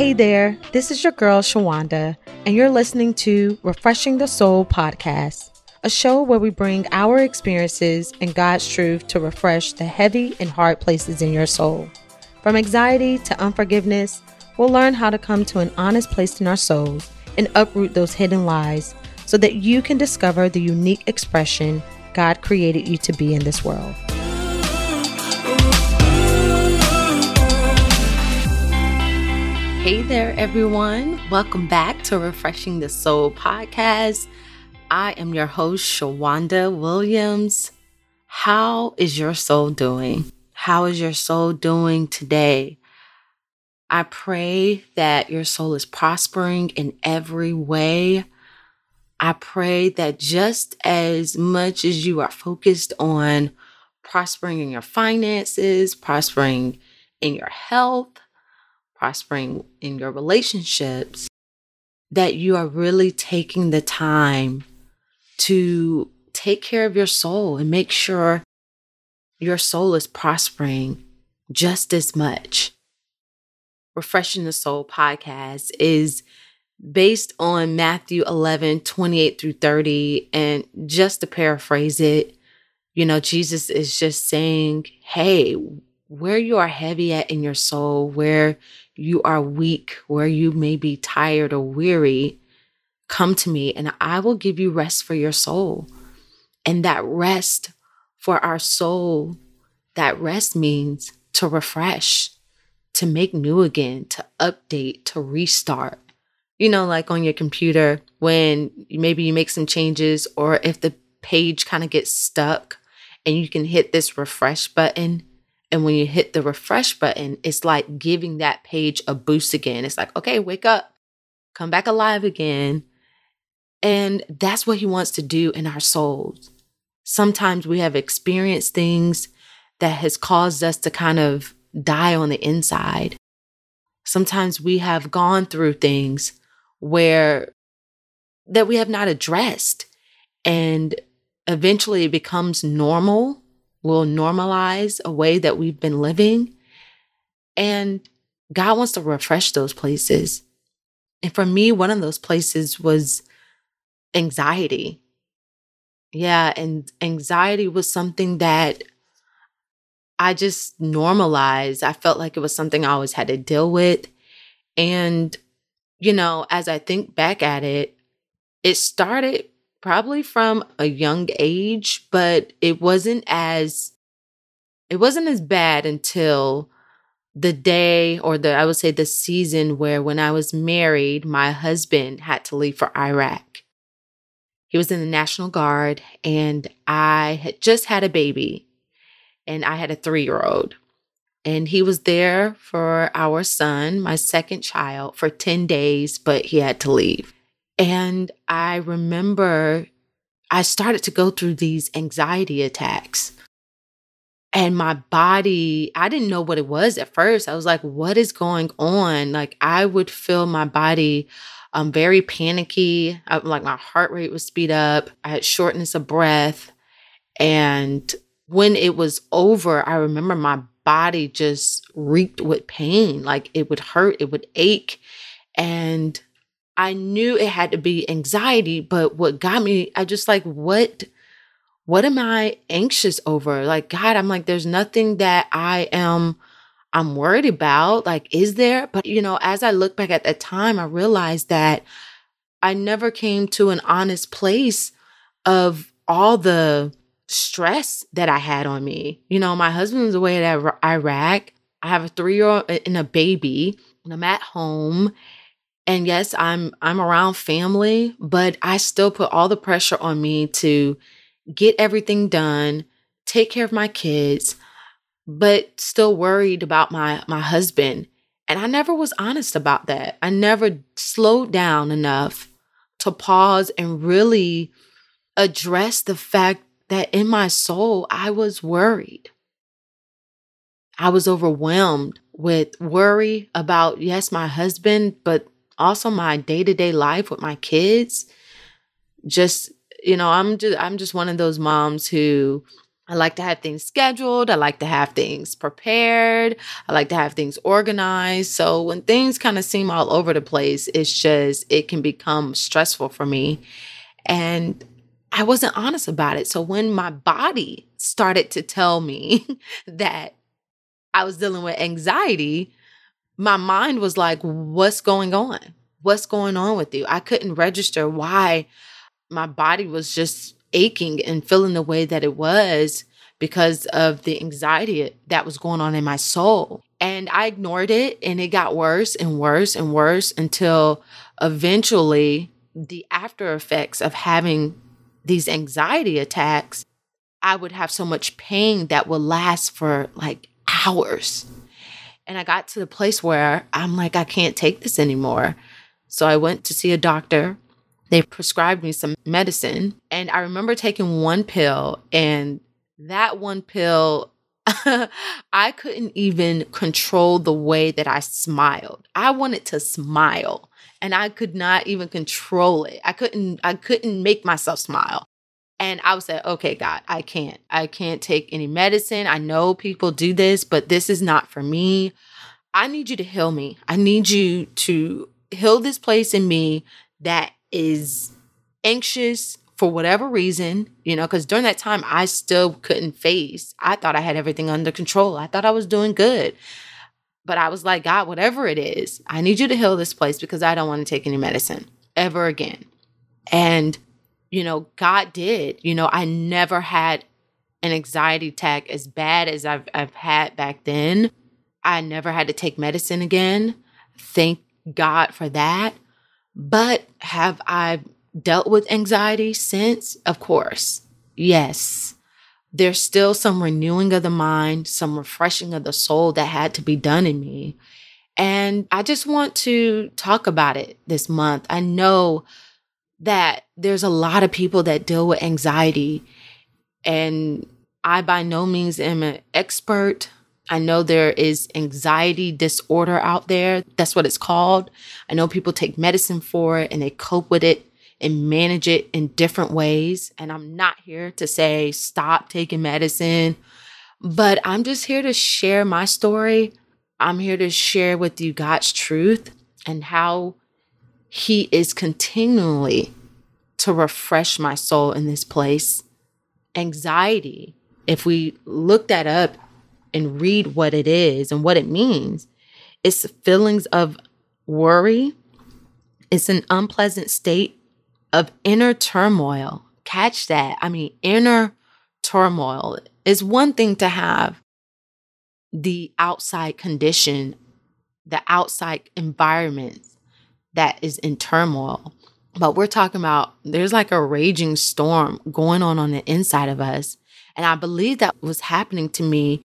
Hey there, this is your girl Shawanda, and you're listening to Refreshing the Soul podcast, a show where we bring our experiences and God's truth to refresh the heavy and hard places in your soul. From anxiety to unforgiveness, we'll learn how to come to an honest place in our souls and uproot those hidden lies so that you can discover the unique expression God created you to be in this world. Hey there, everyone. Welcome back to Refreshing the Soul podcast. I am your host, Shawanda Williams. How is your soul doing? How is your soul doing today? I pray that your soul is prospering in every way. I pray that just as much as you are focused on prospering in your finances, prospering in your health, prospering in your relationships, that you are really taking the time to take care of your soul and make sure your soul is prospering just as much. Refreshing the Soul podcast is based on Matthew 11, 28 through 30. And just to paraphrase it, you know, Jesus is just saying, hey, where you are heavy at in your soul, where you are weak, where you may be tired or weary, come to me and I will give you rest for your soul. And that rest for our soul, that rest means to refresh, to make new again, to update, to restart. You know, like on your computer, when maybe you make some changes, or if the page kind of gets stuck and you can hit this refresh button and when you hit the refresh button, it's like giving that page a boost again. It's like, okay, wake up, come back alive again. And that's what he wants to do in our souls. Sometimes we have experienced things that has caused us to kind of die on the inside. Sometimes we have gone through things where that we have not addressed and eventually it becomes normal will normalize a way that we've been living. And God wants to refresh those places. And for me, one of those places was anxiety. Yeah, and anxiety was something that I just normalized. I felt like it was something I always had to deal with. And, you know, as I think back at it, it started probably from a young age, but it wasn't as it wasn't as bad until the day or the I would say the season where when I was married, my husband had to leave for Iraq. He was in the National Guard and I had just had a baby and I had a 3-year-old. And he was there for our son, my second child, for 10 days, but he had to leave. And I remember I started to go through these anxiety attacks. And my body, I didn't know what it was at first. I was like, what is going on? Like, I would feel my body um, very panicky. I, like, my heart rate would speed up. I had shortness of breath. And when it was over, I remember my body just reeked with pain. Like, it would hurt, it would ache. And I knew it had to be anxiety, but what got me, I just like, what, what am I anxious over? Like, God, I'm like, there's nothing that I am, I'm worried about. Like, is there? But, you know, as I look back at that time, I realized that I never came to an honest place of all the stress that I had on me. You know, my husband's away at Iraq. I have a three year old and a baby, and I'm at home and yes, I'm I'm around family, but I still put all the pressure on me to get everything done, take care of my kids, but still worried about my my husband. And I never was honest about that. I never slowed down enough to pause and really address the fact that in my soul I was worried. I was overwhelmed with worry about yes, my husband, but also my day-to-day life with my kids just you know i'm just i'm just one of those moms who I like to have things scheduled. I like to have things prepared. I like to have things organized. So when things kind of seem all over the place, it's just, it can become stressful for me. And I wasn't honest about it. So when my body started to tell me that I was dealing with anxiety, my mind was like, what's going on? What's going on with you? I couldn't register why my body was just aching and feeling the way that it was because of the anxiety that was going on in my soul. And I ignored it and it got worse and worse and worse until eventually the after effects of having these anxiety attacks, I would have so much pain that would last for like hours. And I got to the place where I'm like, I can't take this anymore. So I went to see a doctor they prescribed me some medicine. And I remember taking one pill, and that one pill, I couldn't even control the way that I smiled. I wanted to smile and I could not even control it. I couldn't I couldn't make myself smile. And I would say, okay, God, I can't. I can't take any medicine. I know people do this, but this is not for me. I need you to heal me. I need you to heal this place in me that is anxious for whatever reason, you know, because during that time I still couldn't face. I thought I had everything under control. I thought I was doing good. But I was like, God, whatever it is, I need you to heal this place because I don't want to take any medicine ever again. And, you know, God did. You know, I never had an anxiety attack as bad as I've, I've had back then. I never had to take medicine again. Thank God for that. But have I dealt with anxiety since? Of course. Yes. There's still some renewing of the mind, some refreshing of the soul that had to be done in me. And I just want to talk about it this month. I know that there's a lot of people that deal with anxiety, and I by no means am an expert. I know there is anxiety disorder out there. That's what it's called. I know people take medicine for it and they cope with it and manage it in different ways. And I'm not here to say stop taking medicine, but I'm just here to share my story. I'm here to share with you God's truth and how He is continually to refresh my soul in this place. Anxiety, if we look that up and read what it is and what it means. It's feelings of worry. It's an unpleasant state of inner turmoil. Catch that. I mean, inner turmoil is one thing to have the outside condition, the outside environment that is in turmoil. But we're talking about there's like a raging storm going on on the inside of us. And I believe that was happening to me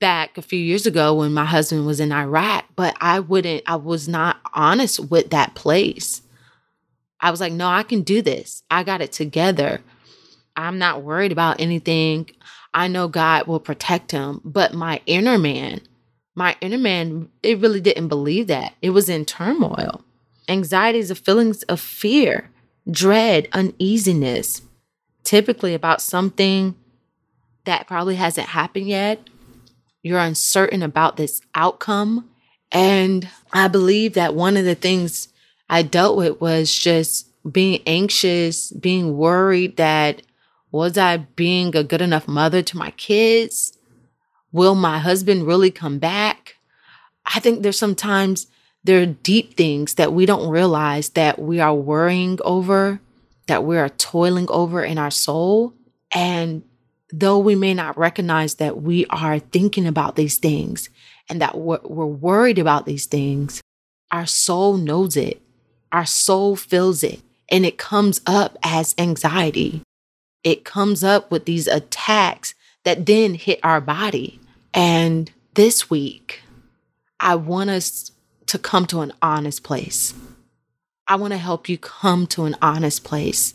back a few years ago when my husband was in Iraq, but I wouldn't, I was not honest with that place. I was like, no, I can do this. I got it together. I'm not worried about anything. I know God will protect him. But my inner man, my inner man, it really didn't believe that. It was in turmoil. Anxiety is a feelings of fear, dread, uneasiness, typically about something that probably hasn't happened yet you're uncertain about this outcome. And I believe that one of the things I dealt with was just being anxious, being worried that was I being a good enough mother to my kids? Will my husband really come back? I think there's sometimes there are deep things that we don't realize that we are worrying over, that we are toiling over in our soul. And though we may not recognize that we are thinking about these things and that we're, worried about these things, our soul knows it. Our soul feels it. And it comes up as anxiety. It comes up with these attacks that then hit our body. And this week, I want us to come to an honest place. I want to help you come to an honest place.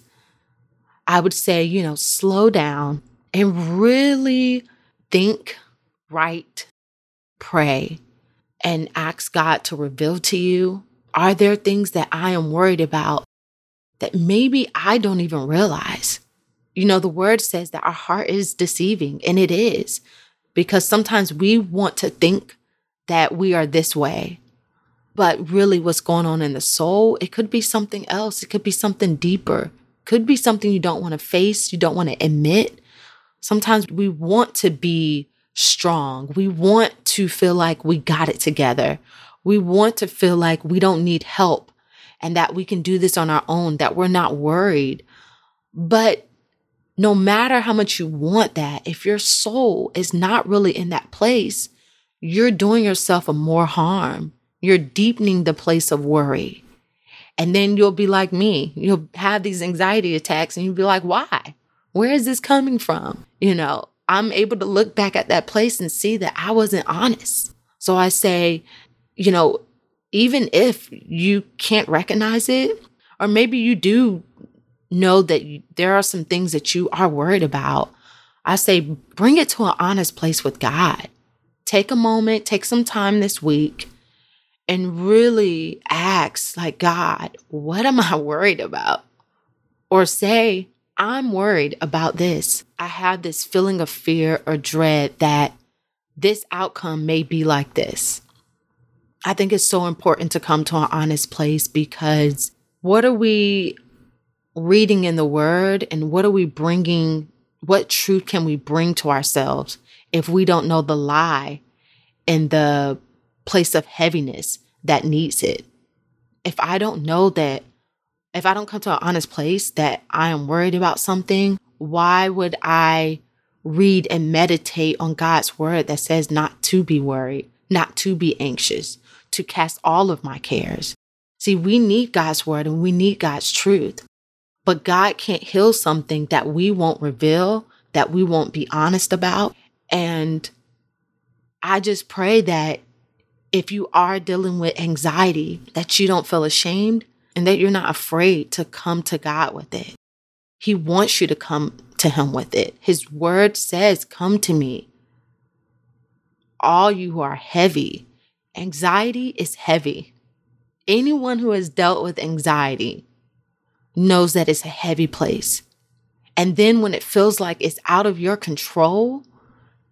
I would say, you know, slow down and really think, write, pray, and ask God to reveal to you are there things that I am worried about that maybe I don't even realize? you know, the word says that our heart is deceiving, and it is because sometimes we want to think that we are this way. But really, what's going on in the soul, it could be something else. It could be something deeper. Could be something you don't want to face, you don't want to admit. Sometimes we want to be strong. We want to feel like we got it together. We want to feel like we don't need help and that we can do this on our own, that we're not worried. But no matter how much you want that, if your soul is not really in that place, you're doing yourself a more harm. You're deepening the place of worry. And then you'll be like me. You'll have these anxiety attacks and you'll be like, why? Where is this coming from? You know, I'm able to look back at that place and see that I wasn't honest. So I say, you know, even if you can't recognize it, or maybe you do know that you, there are some things that you are worried about, I say bring it to an honest place with God. Take a moment, take some time this week and really ask, like, God, what am I worried about? Or say, I'm worried about this. I have this feeling of fear or dread that this outcome may be like this. I think it's so important to come to an honest place because what are we reading in the word and what are we bringing? What truth can we bring to ourselves if we don't know the lie in the place of heaviness that needs it? If I don't know that, if I don't come to an honest place that I am worried about something, why would I read and meditate on God's word that says not to be worried, not to be anxious, to cast all of my cares? See, we need God's word and we need God's truth. But God can't heal something that we won't reveal, that we won't be honest about. And I just pray that if you are dealing with anxiety, that you don't feel ashamed and that you're not afraid to come to God with it. He wants you to come to Him with it. His word says, Come to me. All you who are heavy. Anxiety is heavy. Anyone who has dealt with anxiety knows that it's a heavy place. And then when it feels like it's out of your control,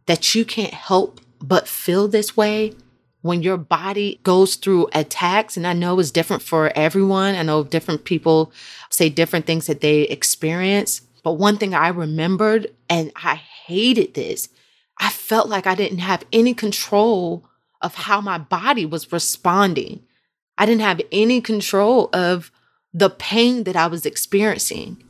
that you can't help but feel this way, when your body goes through attacks, and I know it's different for everyone, I know different people say different things that they experience. But one thing I remembered, and I hated this, I felt like I didn't have any control of how my body was responding. I didn't have any control of the pain that I was experiencing.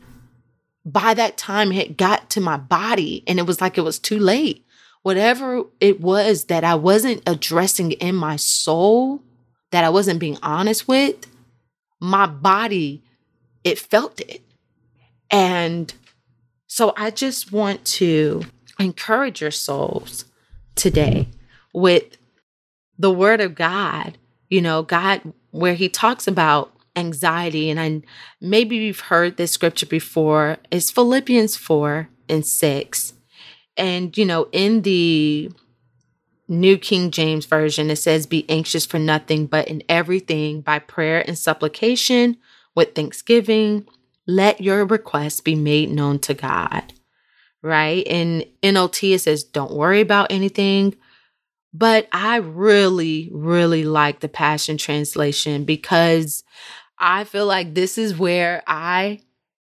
By that time, it got to my body and it was like it was too late. Whatever it was that I wasn't addressing in my soul, that I wasn't being honest with, my body, it felt it. And so I just want to encourage your souls today with the word of God. You know, God, where he talks about anxiety, and I maybe you've heard this scripture before, is Philippians 4 and 6. And, you know, in the New King James Version, it says, Be anxious for nothing, but in everything by prayer and supplication with thanksgiving, let your requests be made known to God. Right? In NLT, it says, Don't worry about anything. But I really, really like the Passion Translation because I feel like this is where I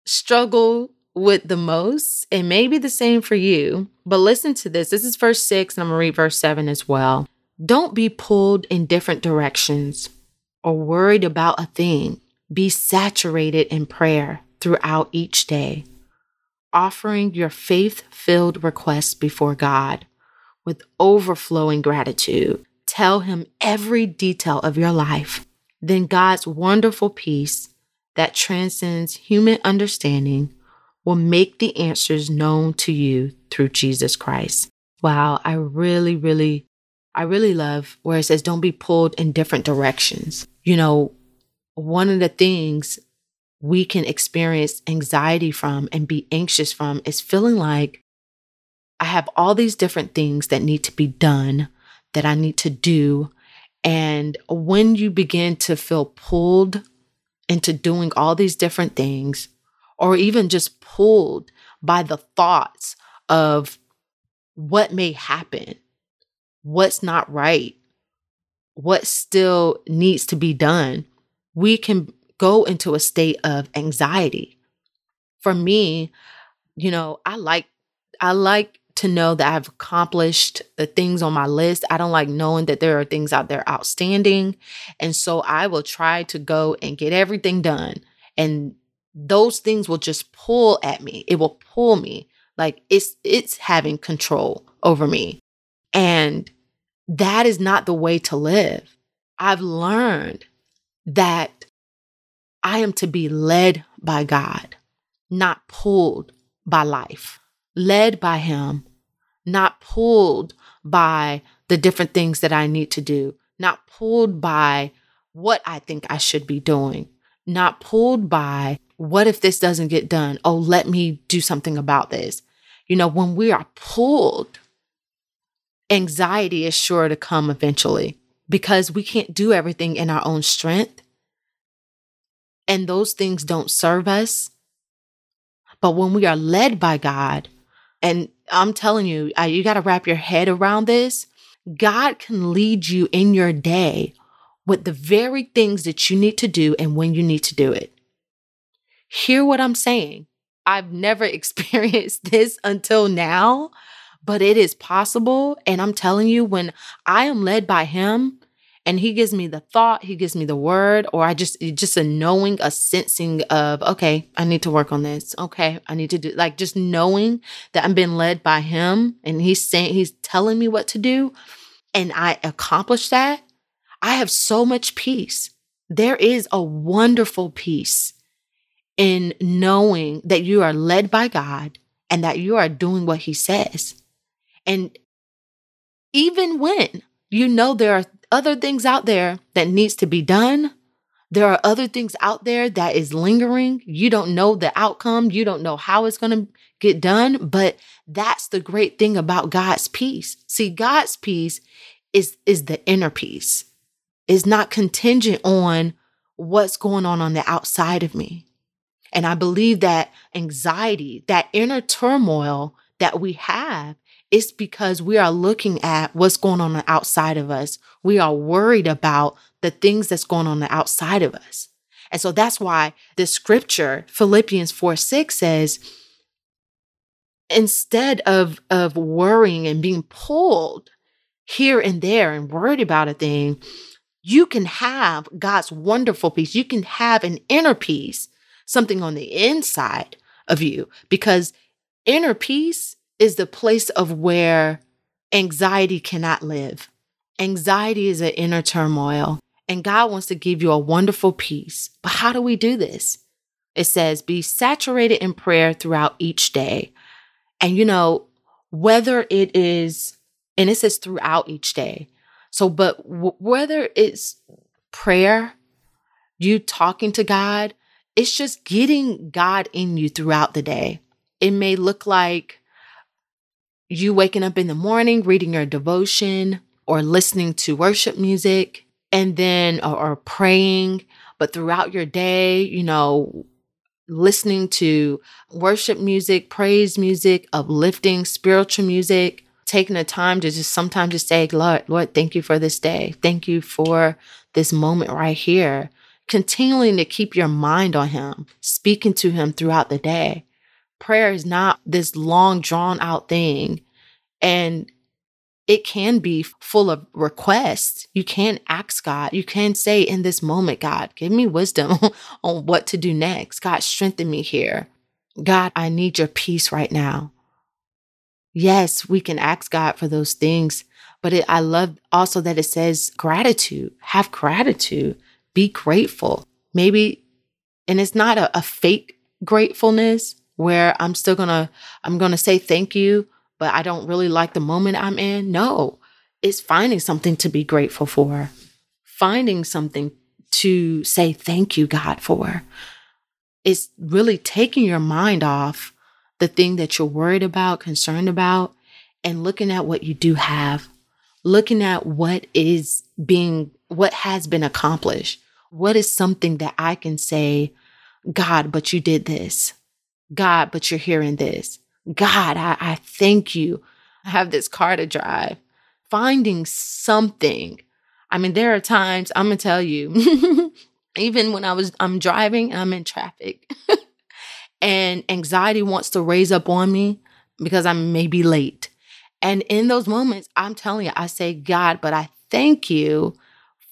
struggle with the most. It may be the same for you, but listen to this. This is verse six, and I'm going to read verse seven as well. Don't be pulled in different directions or worried about a thing. Be saturated in prayer throughout each day, offering your faith filled requests before God with overflowing gratitude. Tell Him every detail of your life then God's wonderful peace that transcends human understanding will make the answers known to you through Jesus Christ. Wow, I really, really, I really love where it says, don't be pulled in different directions. You know, one of the things we can experience anxiety from and be anxious from is feeling like I have all these different things that need to be done, that I need to do, and when you begin to feel pulled into doing all these different things, or even just pulled by the thoughts of what may happen, what's not right, what still needs to be done, we can go into a state of anxiety. For me, you know, I like I like to know that I've accomplished the things on my list. I don't like knowing that there are things out there outstanding. And so I will try to go and get everything done. And those things will just pull at me. It will pull me like it's it's having control over me. And that is not the way to live. I've learned that I am to be led by God, not pulled by life led by Him, not pulled by the different things that I need to do, not pulled by what I think I should be doing, not pulled by what if this doesn't get done? Oh, let me do something about this. You know, when we are pulled, anxiety is sure to come eventually because we can't do everything in our own strength. And those things don't serve us. But when we are led by God, and I'm telling you, you got to wrap your head around this. God can lead you in your day with the very things that you need to do and when you need to do it. Hear what I'm saying. I've never experienced this until now, but it is possible. And I'm telling you, when I am led by Him, and he gives me the thought he gives me the word or i just just a knowing a sensing of okay i need to work on this okay i need to do like just knowing that i'm being led by him and he's saying he's telling me what to do and i accomplish that i have so much peace there is a wonderful peace in knowing that you are led by god and that you are doing what he says and even when you know there are other things out there that needs to be done. There are other things out there that is lingering. You don't know the outcome. You don't know how it's going to get done, but that's the great thing about God's peace. See, God's peace is is the inner peace. Is not contingent on what's going on on the outside of me. And I believe that anxiety, that inner turmoil that we have it's because we are looking at what's going on, outside of us. We are worried about the things that's going on the outside of us. And so that's why the scripture, Philippians 4 6 says, instead of, of worrying and being pulled here and there and worried about a thing, you can have God's wonderful peace. You can have an inner peace, something on the inside of you, because inner peace is the place of where anxiety cannot live. Anxiety is an inner turmoil, and God wants to give you a wonderful peace. But how do we do this? It says, be saturated in prayer throughout each day. And you know, whether it is, and it says throughout each day. So, but w- whether it's prayer, you talking to God, it's just getting God in you throughout the day. It may look like you waking up in the morning, reading your devotion, or listening to worship music, and then, or, or praying, but throughout your day, you know, listening to worship music, praise music, uplifting spiritual music, taking the time to just sometimes just say, Lord, Lord, thank you for this day. Thank you for this moment right here. Continuing to keep your mind on Him, speaking to Him throughout the day prayer is not this long drawn out thing and it can be full of requests. You can ask God. You can say in this moment, God, give me wisdom on what to do next. God, strengthen me here. God, I need your peace right now. Yes, we can ask God for those things, but it, I love also that it says gratitude. Have gratitude. Be grateful. Maybe, and it's not a, a fake gratefulness, where I'm still gonna I'm gonna say thank you, but I don't really like the moment I'm in. No, it's finding something to be grateful for, finding something to say thank you, God, for. It's really taking your mind off the thing that you're worried about, concerned about, and looking at what you do have, looking at what is being, what has been accomplished. What is something that I can say, God, but you did this? God, but you're hearing this. God, I, I thank you. I have this car to drive. Finding something. I mean, there are times I'm gonna tell you, even when I was I'm driving, and I'm in traffic. and anxiety wants to raise up on me because I'm maybe late. And in those moments, I'm telling you, I say, God, but I thank you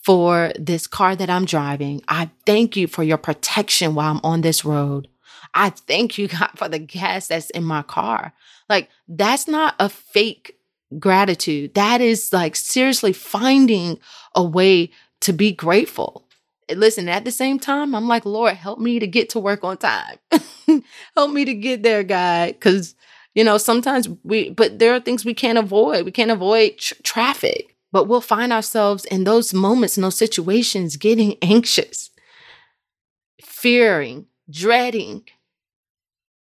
for this car that I'm driving. I thank you for your protection while I'm on this road. I thank you, God, for the gas that's in my car. Like, that's not a fake gratitude. That is like seriously finding a way to be grateful. Listen, at the same time, I'm like, Lord, help me to get to work on time. help me to get there, God. Cause, you know, sometimes we, but there are things we can't avoid. We can't avoid tr- traffic, but we'll find ourselves in those moments, in those situations, getting anxious, fearing, dreading,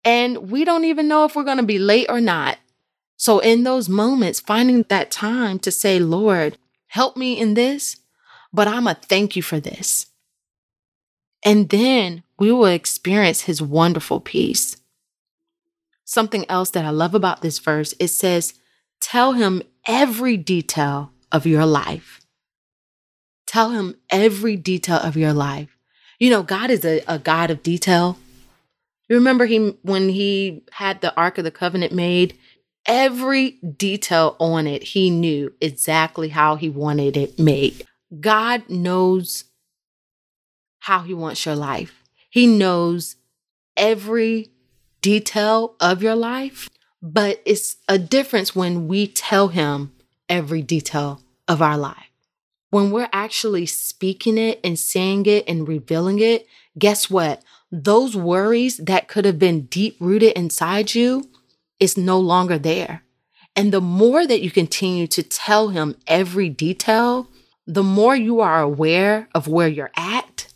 and we don't even know if we're going to be late or not. So, in those moments, finding that time to say, Lord, help me in this, but I'm to thank you for this. And then we will experience his wonderful peace. Something else that I love about this verse, it says, Tell him every detail of your life. Tell him every detail of your life. You know, God is a, a God of detail. You remember he when he had the Ark of the Covenant made, every detail on it, he knew exactly how he wanted it made. God knows how he wants your life. He knows every detail of your life, but it's a difference when we tell him every detail of our life. When we're actually speaking it and saying it and revealing it, guess what? those worries that could have been deep rooted inside you is no longer there. And the more that you continue to tell him every detail, the more you are aware of where you're at,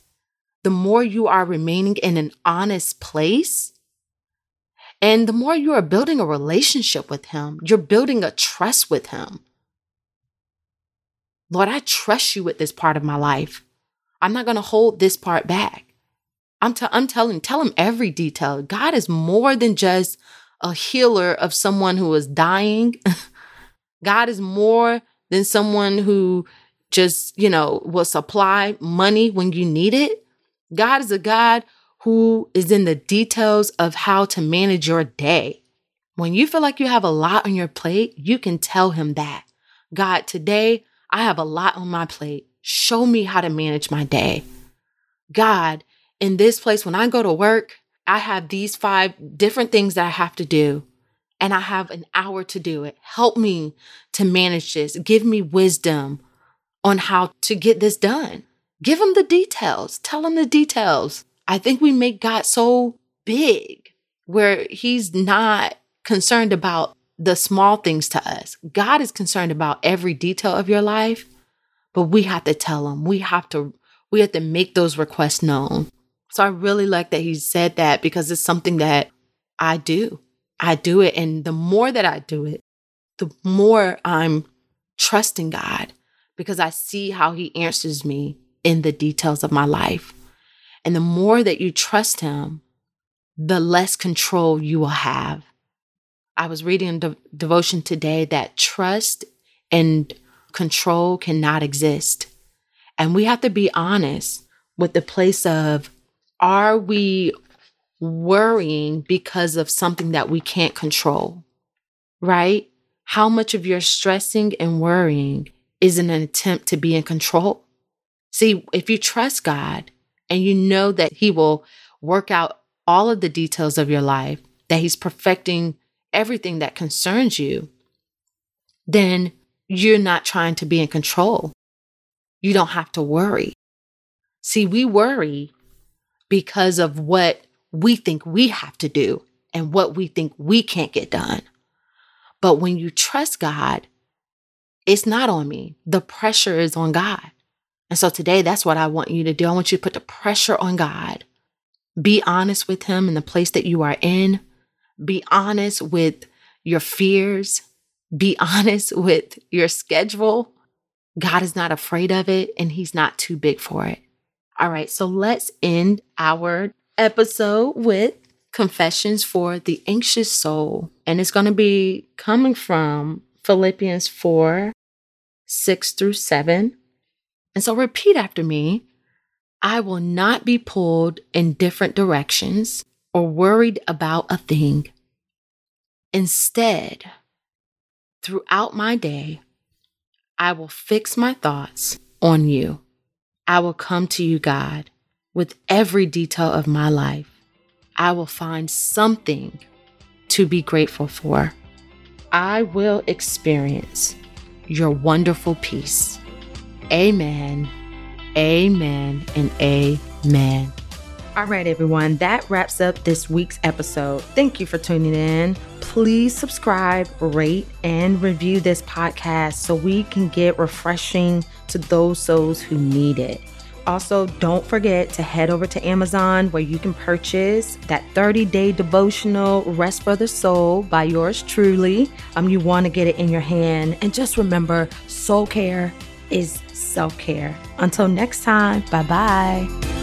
the more you are remaining in an honest place, and the more you are building a relationship with him, you're building a trust with him. Lord, I trust you with this part of my life. I'm not going to hold this part back. I'm, t- I'm telling, tell him every detail. God is more than just a healer of someone who is dying. God is more than someone who just, you know, will supply money when you need it. God is a God who is in the details of how to manage your day. When you feel like you have a lot on your plate, you can tell him that. God, today I have a lot on my plate. Show me how to manage my day. God, in this place, when I go to work, I have these five different things that I have to do, and I have an hour to do it. Help me to manage this. Give me wisdom on how to get this done. Give him the details. Tell him the details. I think we make God so big where he's not concerned about the small things to us. God is concerned about every detail of your life, but we have to tell him. We have to we have to make those requests known. So I really like that he said that because it's something that I do. I do it. And the more that I do it, the more I'm trusting God because I see how he answers me in the details of my life. And the more that you trust him, the less control you will have. I was reading de- devotion today that trust and control cannot exist. And we have to be honest with the place of are we worrying because of something that we can't control? Right? How much of your stressing and worrying is an attempt to be in control? See, if you trust God and you know that He will work out all of the details of your life, that He's perfecting everything that concerns you, then you're not trying to be in control. You don't have to worry. See, we worry because of what we think we have to do and what we think we can't get done. But when you trust God, it's not on me. The pressure is on God. And so today, that's what I want you to do. I want you to put the pressure on God. Be honest with Him in the place that you are in. Be honest with your fears. Be honest with your schedule. God is not afraid of it and He's not too big for it. All right, so let's end our episode with Confessions for the Anxious Soul. And it's going to be coming from Philippians 4 6 through 7. And so repeat after me I will not be pulled in different directions or worried about a thing. Instead, throughout my day, I will fix my thoughts on you. I will come to you, God, with every detail of my life. I will find something to be grateful for. I will experience your wonderful peace. Amen, amen, and amen. All right, everyone, that wraps up this week's episode. Thank you for tuning in. Please subscribe, rate, and review this podcast so we can get refreshing to those souls who need it. Also, don't forget to head over to Amazon where you can purchase that 30 day devotional Rest for the Soul by yours truly. Um, you want to get it in your hand. And just remember, soul care is self care. Until next time, bye bye.